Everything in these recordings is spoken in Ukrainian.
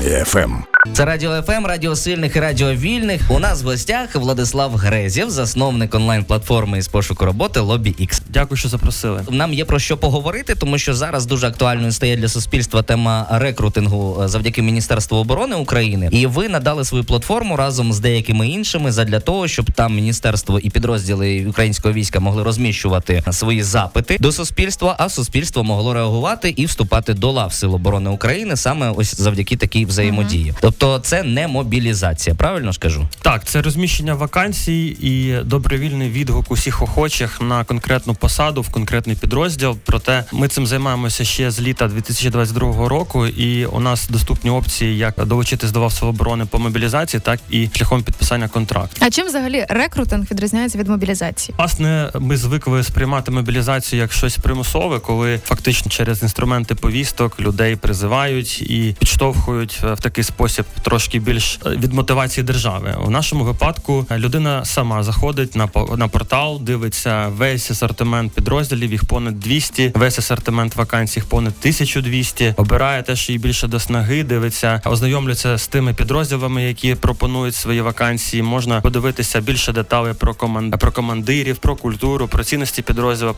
ФМ. Це радіо ФМ, радіо сильних і радіо вільних. У нас в гостях Владислав Грезєв, засновник онлайн-платформи із пошуку роботи Lobby X. Дякую, що запросили. Нам є про що поговорити, тому що зараз дуже актуальною стає для суспільства тема рекрутингу е, завдяки Міністерству оборони України. І ви надали свою платформу разом з деякими іншими задля того, щоб там міністерство і підрозділи українського війська могли розміщувати свої запити до суспільства, а суспільство могло реагувати і вступати до лав Сил оборони України саме ось завдяки такій взаємодії. Тобто, це не мобілізація, правильно ж кажу? Так, це розміщення вакансій і добровільний відгук усіх охочих на конкретну посаду в конкретний підрозділ. Проте ми цим займаємося ще з літа 2022 року, і у нас доступні опції як долучитись до ВАВС оборони по мобілізації, так і шляхом підписання контракту. А чим взагалі рекрутинг відрізняється від мобілізації? Власне, ми звикли сприймати мобілізацію як щось примусове, коли фактично через інструменти повісток людей призивають і підштовхують в такий спосіб трошки більш е, від мотивації держави. У нашому випадку людина сама заходить на на портал, дивиться весь асортимент підрозділів, їх понад 200, весь асортимент вакансій їх понад 1200, обирає те, що їй більше до снаги, дивиться, ознайомлюється з тими підрозділами, які пропонують свої вакансії. Можна подивитися більше деталей про команд про командирів, про культуру, про цінності підрозділу,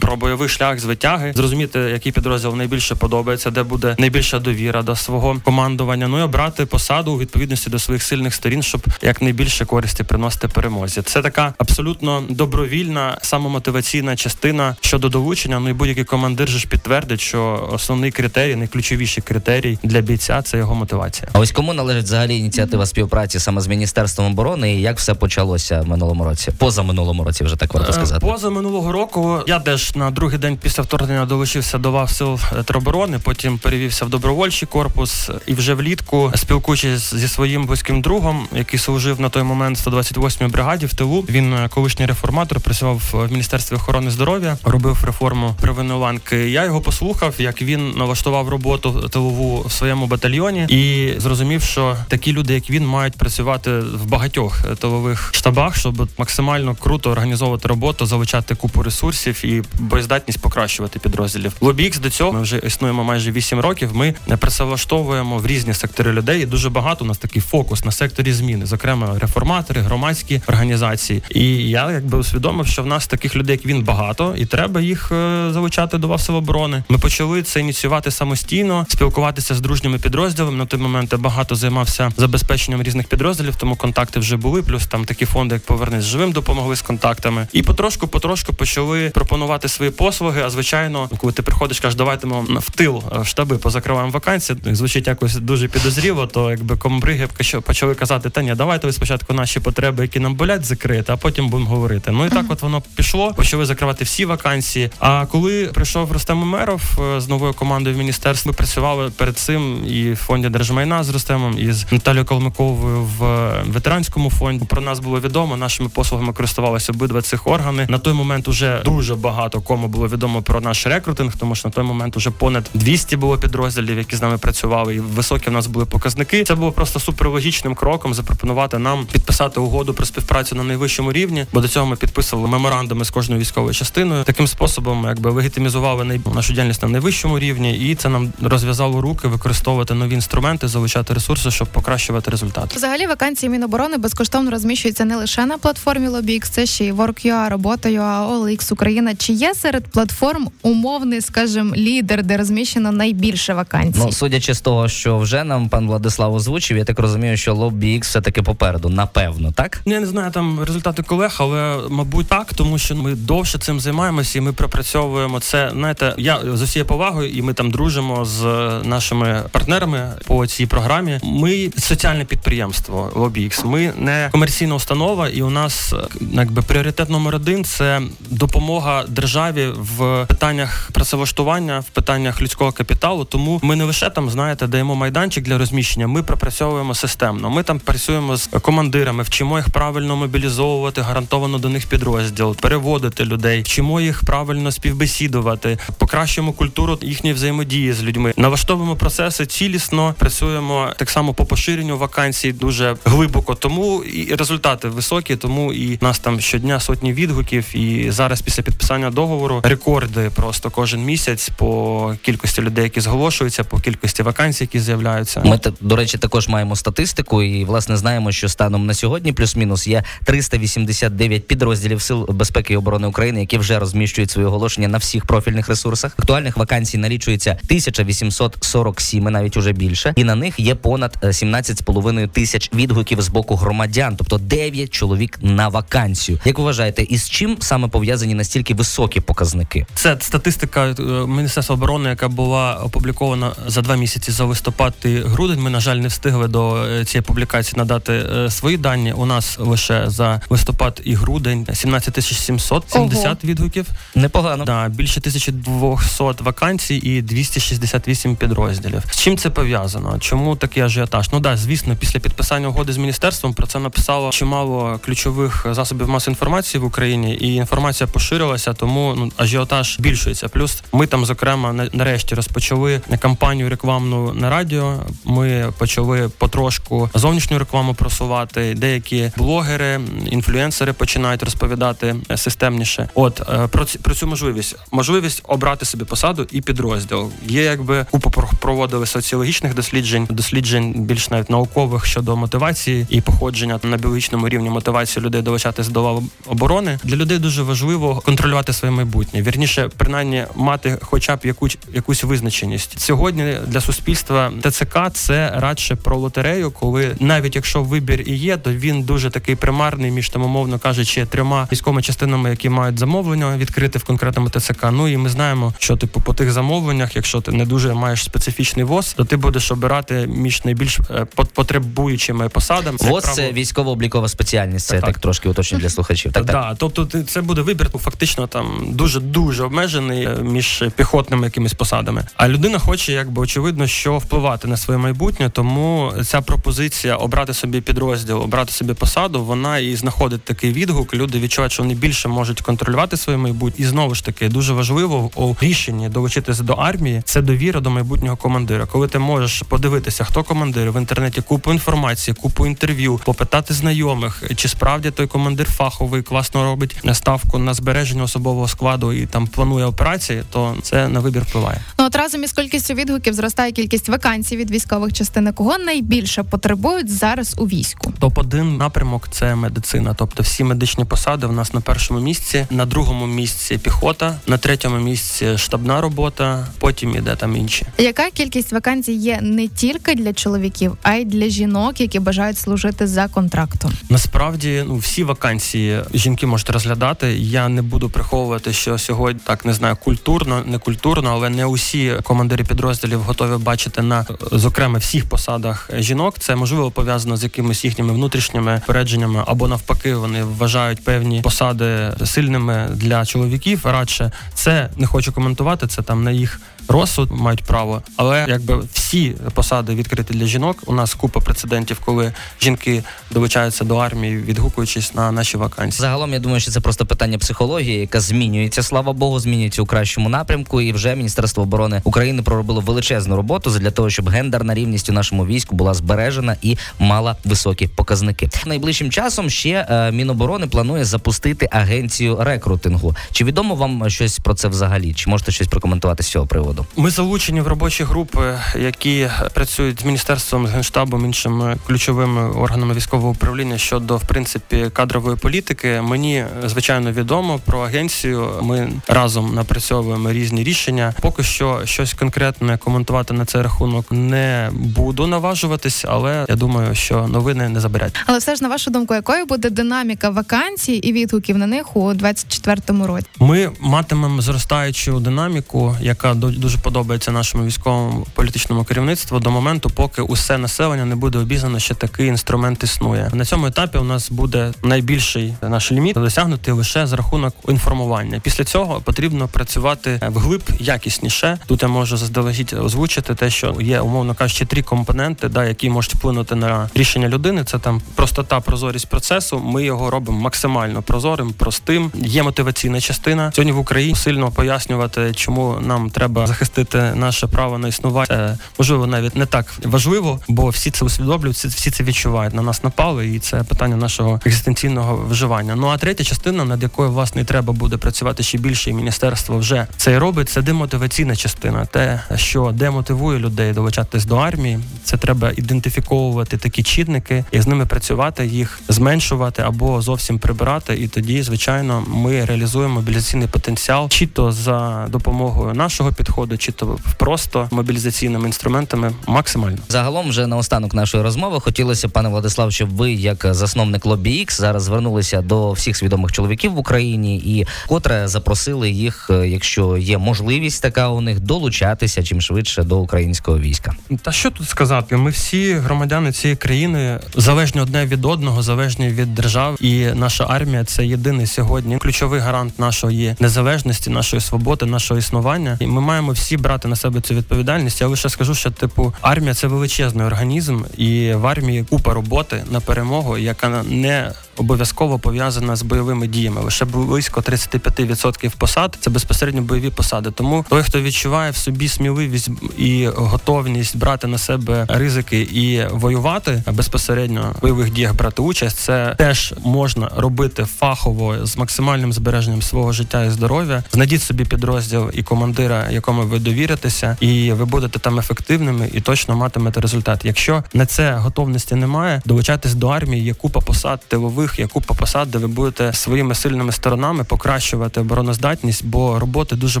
про бойовий шлях з витяги, зрозуміти, який підрозділ найбільше подобається, де буде найбільша довіра до свого командування. Ну і обрати посаду у відповідності до своїх сильних сторін, щоб якнайбільше користі приносити перемозі. Це така абсолютно добровільна самомотиваційна частина щодо долучення. Ну і будь-який командир же ж підтвердить, що основний критерій, найключовіший критерій для бійця це його мотивація. А ось кому належить взагалі ініціатива співпраці саме з міністерством оборони, і як все почалося в минулому році? Поза минулому році, вже так варто Е, сказати. Поза минулого року я теж на другий день після вторгнення долучився до лав сил тероборони, потім перевівся в добровольчий корпус і вже влітку, спілкуючись зі своїм близьким другом, який служив на той момент в 128-й бригаді в тилу. Він е, колишній реформатор, працював в міністерстві охорони здоров'я, робив реформу первинної ланки. Я його послухав, як він налаштував роботу тилову в своєму батальйоні, і зрозумів, що такі люди, як він, мають працювати в багатьох е, тилових штабах, щоб максимально круто організовувати роботу, залучати купу ресурсів і боєздатність покращувати підрозділів. Lobby X до цього ми вже існуємо майже 8 років. Ми працевлаштовуємо в різні сектори людей. І дуже багато у нас такий фокус на секторі зміни, зокрема реформатори, громадські організації. І я якби усвідомив, що в нас таких людей, як він, багато, і треба їх е, залучати до ВАВ оборони. Ми почали це ініціювати самостійно, спілкуватися з дружніми підрозділами. На той момент я багато займався забезпеченням різних підрозділів, тому контакти вже були. Плюс там такі фонди, як Повернись живим, допомогли з контактами. І потрошку, потрошку почали пропонувати свої послуги. А звичайно, коли ти приходиш, кажеш, давайте ми в тил е, в штаби позакриваємо вакансії. Звучить якось дуже підозріло. То якби комбриги почали казати, та ні, давайте ви спочатку наші потреби, які нам болять, закрити, а потім будемо говорити. Ну і так, от воно пішло. Почали закривати всі вакансії. А коли прийшов Рустем Умеров е, з новою командою в міністерстві, ми працювали перед цим і в фонді держмайна з Рустемом, і з Наталією Калмиковою в е, ветеранському фонді. Про нас було відомо. Нашими послугами користувалися обидва цих органи. На той момент уже дуже багато кому було відомо про наш рекрутинг, тому що на той момент уже понад 200 було підрозділів, які з нами працювали, і високі в нас були показники. Це було просто суперлогічним кроком запропонувати нам підписати угоду про співпрацю на найвищому рівні, бо до цього ми підписували меморандуми з кожною військовою частиною. Таким способом, якби легітимізували нашу діяльність на найвищому рівні, і це нам розв'язало руки використовувати нові інструменти, залучати ресурси, щоб покращувати результат. Взагалі вакансії Міноборони безкоштовно розміщуються не лише на платформі LobbyX, це ще й Work.ua, Робота.ua, OLX Україна. Чи є серед платформ умовний, скажімо, лідер, де розміщено найбільше вакансій? Ну, судячи з того, що вже нам пан Владислав озвучив, я так розумію, що Lobby X все таки попереду, напевно, так? Ну, Я не знаю там результати колег, але мабуть так, тому що ми довше цим займаємося, і ми пропрацьовуємо це. Знаєте, я з усією повагою, і ми там дружимо з нашими партнерами по цій програмі. Ми соціальне підприємство LobbyX. Ми не комерційна установа, і у нас якби пріоритет номер один це допомога державі в питаннях працевлаштування, в питаннях людського капіталу. Тому ми не лише там знаєте даємо майданчик для розміщення. Ми пропрацьовуємо системно. Ми там працюємо з командирами, вчимо їх правильно мобілізовувати, гарантовано до них підрозділ, переводити людей, вчимо їх правильно співбесідувати, покращуємо культуру їхньої взаємодії з людьми. Налаштовуємо процеси цілісно, працюємо так само по поширенню вакансій дуже глибоко. Тому і результати високі, тому і нас там щодня сотні відгуків. І зараз після підписання договору рекорди просто кожен місяць по кількості людей, які зголошуються, по кількості вакансій, які з'являються. Ми До речі, також маємо статистику, і власне знаємо, що станом на сьогодні, плюс-мінус, є 389 підрозділів сил безпеки і оборони України, які вже розміщують свої оголошення на всіх профільних ресурсах. Актуальних вакансій налічується 1847, навіть уже більше, і на них є понад е, 17,5 тисяч відгуків з боку громадян, тобто 9 чоловік на вакансію. Як вважаєте, із чим саме пов'язані настільки високі показники? Це статистика е, Міністерства оборони, яка була опублікована за два місяці за листопад і грудень. На жаль не встигли до е, цієї публікації надати е, свої дані. У нас лише за листопад і грудень 17 тисяч 770 Ого. відгуків. Непогано. Да, більше 1200 вакансій і 268 підрозділів. З чим це пов'язано? Чому такий ажіотаж? Ну да, звісно, після підписання угоди з міністерством про це написало чимало ключових засобів масової інформації в Україні, і інформація поширилася, тому ну ажіотаж збільшується. Плюс ми там, зокрема, на- нарешті розпочали кампанію рекламну на радіо. Ми почали потрошку зовнішню рекламу просувати. Деякі блогери, інфлюенсери починають розповідати е, системніше. От е, про ці про цю можливість можливість обрати собі посаду і підрозділ. Є якби про- проводили соціологічних досліджень, досліджень більш навіть наукових щодо мотивації і походження на біологічному рівні мотивації людей долучатись до лав оборони. Для людей дуже важливо контролювати своє майбутнє. Вірніше, принаймні, мати хоча б якусь якусь визначеність. Сьогодні для суспільства ТЦК це радше про лотерею, коли навіть якщо вибір і є, то він дуже такий примарний між там, умовно кажучи, трьома військовими частинами, які мають замовлення відкрити в конкретному ТЦК. Ну і ми знаємо, що типу по тих замовленнях, якщо ти не дуже маєш специфічний ВОЗ, то ти будеш обирати між найбільш е, потребуючими посадами. ВОЗ це військово-облікова спеціальність. Це Так, так, так. трошки уточню для слухачів. Так, так. Да, тобто це буде вибір ну, фактично там дуже дуже обмежений е, між піхотними якимись посадами. А людина хоче, якби очевидно, що впливати на своє майбутнє. Тому ця пропозиція обрати собі підрозділ, обрати собі посаду, вона і знаходить такий відгук. Люди відчувають, що вони більше можуть контролювати своє майбутнє. І знову ж таки дуже важливо у рішенні долучитися до армії. Це довіра до майбутнього командира. Коли ти можеш подивитися, хто командир в інтернеті, купу інформації, купу інтерв'ю, попитати знайомих, чи справді той командир фаховий класно робить ставку на збереження особового складу і там планує операції, то це на вибір впливає. Ну от разом із кількістю відгуків зростає кількість вакансій від військових частин. Кого найбільше потребують зараз у війську? Топ 1 напрямок це медицина. Тобто всі медичні посади в нас на першому місці, на другому місці піхота, на третьому місці штабна робота. Потім іде там інші. Яка кількість вакансій є не тільки для чоловіків, а й для жінок, які бажають служити за контрактом? Насправді, ну всі вакансії жінки можуть розглядати. Я не буду приховувати, що сьогодні так не знаю, культурно, не культурно, але не усі командири підрозділів готові бачити на зокрема всіх посадах жінок. Це можливо пов'язано з якимись їхніми внутрішніми передженнями, або навпаки, вони вважають певні посади сильними для чоловіків. Радше це не хочу коментувати. Це там на їх розсуд мають право, але якби всі посади відкриті для жінок. У нас купа прецедентів, коли жінки долучаються до армії, відгукуючись на наші вакансії. Загалом я думаю, що це просто питання психології, яка змінюється. Слава Богу, змінюється у кращому напрямку. І вже Міністерство оборони України проробило величезну роботу для того, щоб гендерна рівність у нашому війську була збережена і мала високі показники. Найближчим часом ще е, Міноборони планує запустити агенцію рекрутингу. Чи відомо вам щось про це взагалі? Чи можете щось прокоментувати з цього приводу? Ми залучені в робочі групи, які працюють з міністерством, з генштабом, іншими ключовими органами військового управління щодо в принципі кадрової політики. Мені звичайно відомо про агенцію. Ми разом напрацьовуємо різні рішення. Поки що щось конкретне коментувати на цей рахунок не буду наважуватись, але я думаю, що новини не заберять. Але все ж на вашу думку, якою буде динаміка вакансій і відгуків на них у 24-му році? Ми матимемо зростаючу динаміку, яка до- дуже подобається нашому військовому політичному керівництву до моменту, поки усе населення не буде обізнано, що такий інструмент існує. На цьому етапі у нас буде найбільший наш ліміт досягнути лише за рахунок інформування. Після цього потрібно працювати вглиб якісніше. Тут я можу заздалегідь озвучити те, що є умовно кажучи, три компоненти, да, які можуть вплинути на рішення людини. Це там простота, прозорість процесу. Ми його робимо максимально прозорим, простим. Є мотиваційна частина. Сьогодні в Україні сильно пояснювати, чому нам треба захистити наше право на існування. Це, можливо, навіть не так важливо, бо всі це усвідомлюють, всі, всі це відчувають. На нас напали, і це питання нашого екзистенційного виживання. Ну а третя частина, над якою власне треба буде працювати ще більше, і міністерство вже це і робить. Це демотиваційна частина, те, що демотивує людей долучатись до армії. Це треба ідентифіковувати такі чинники і з ними працювати, їх зменшувати або зовсім прибирати. І тоді, звичайно, ми реалізуємо мобілізаційний потенціал, чи то за допомогою нашого підходу, чи то просто мобілізаційними інструментами максимально. Загалом, вже наостанок нашої розмови, хотілося, пане Владислав, щоб ви, як засновник Лобі X, зараз звернулися до всіх свідомих чоловіків в Україні і котре запросили їх, е, якщо є можливість така у них, долучатися чим швидше до українського війська. Та що тут сказати? Ми всі громадяни цієї країни залежні одне від одного, залежні від держав, і наша армія це єдиний сьогодні ключовий гарант нашої незалежності, нашої свободи, нашого існування. І ми маємо всі брати на себе цю відповідальність. Я лише скажу, що типу армія це величезний організм, і в армії купа роботи на перемогу, яка не обов'язково пов'язана з бойовими діями. Лише близько 35% посад це безпосередньо бойові посади. Тому той, хто відчуває в собі сміливість і готовність брати на себе ризики і воювати безпосередньо в бойових діях брати участь, це теж можна робити фахово з максимальним збереженням свого життя і здоров'я. Знайдіть собі підрозділ і командира, якому ви довіритеся, і ви будете там ефективними і точно матимете результат. Якщо на це готовності немає, долучайтесь до армії. Є купа посад тилових, є купа посад, де ви будете своїми сильними сторонами покращувати обороноздатність, бо роботи дуже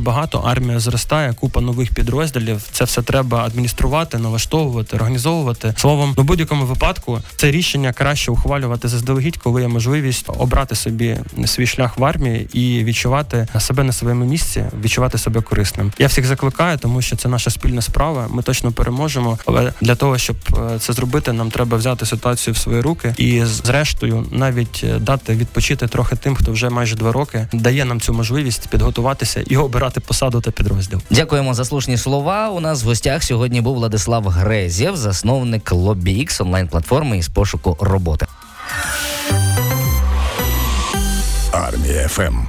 багато. Армія зростає, купа нових підрозділів. Це все треба адмініструвати, налаштовувати, організовувати. Словом, у будь-якому випадку це рішення краще ухвалювати заздалегідь, коли є можливість обрати собі свій шлях в армії і відчувати себе на своєму місці, відчувати себе корисним. Я всіх закликаю, тому що це наша спільна справа. Ми точно переможемо. Але для того, щоб е, це зробити, нам треба взяти ситуацію в свої руки і зрештою навіть е, дати відпочити трохи тим, хто вже майже два роки дає нам цю можливість підготуватися і обирати посаду та підрозділ. Дякуємо за слушні слова. У нас в гостях сьогодні був Владислав Грезєв, засновник LobbyX, онлайн-платформи із пошуку роботи. Армія ФМ.